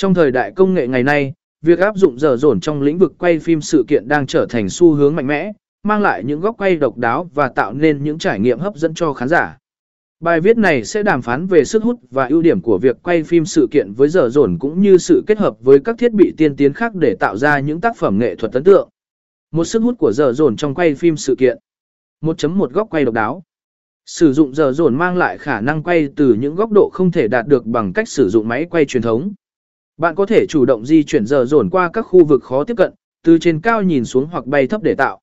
Trong thời đại công nghệ ngày nay, việc áp dụng giờ dồn trong lĩnh vực quay phim sự kiện đang trở thành xu hướng mạnh mẽ, mang lại những góc quay độc đáo và tạo nên những trải nghiệm hấp dẫn cho khán giả. Bài viết này sẽ đàm phán về sức hút và ưu điểm của việc quay phim sự kiện với giờ dồn cũng như sự kết hợp với các thiết bị tiên tiến khác để tạo ra những tác phẩm nghệ thuật ấn tượng. Một sức hút của giờ dồn trong quay phim sự kiện. 1.1 góc quay độc đáo. Sử dụng giờ dồn mang lại khả năng quay từ những góc độ không thể đạt được bằng cách sử dụng máy quay truyền thống. Bạn có thể chủ động di chuyển giờ dồn qua các khu vực khó tiếp cận, từ trên cao nhìn xuống hoặc bay thấp để tạo.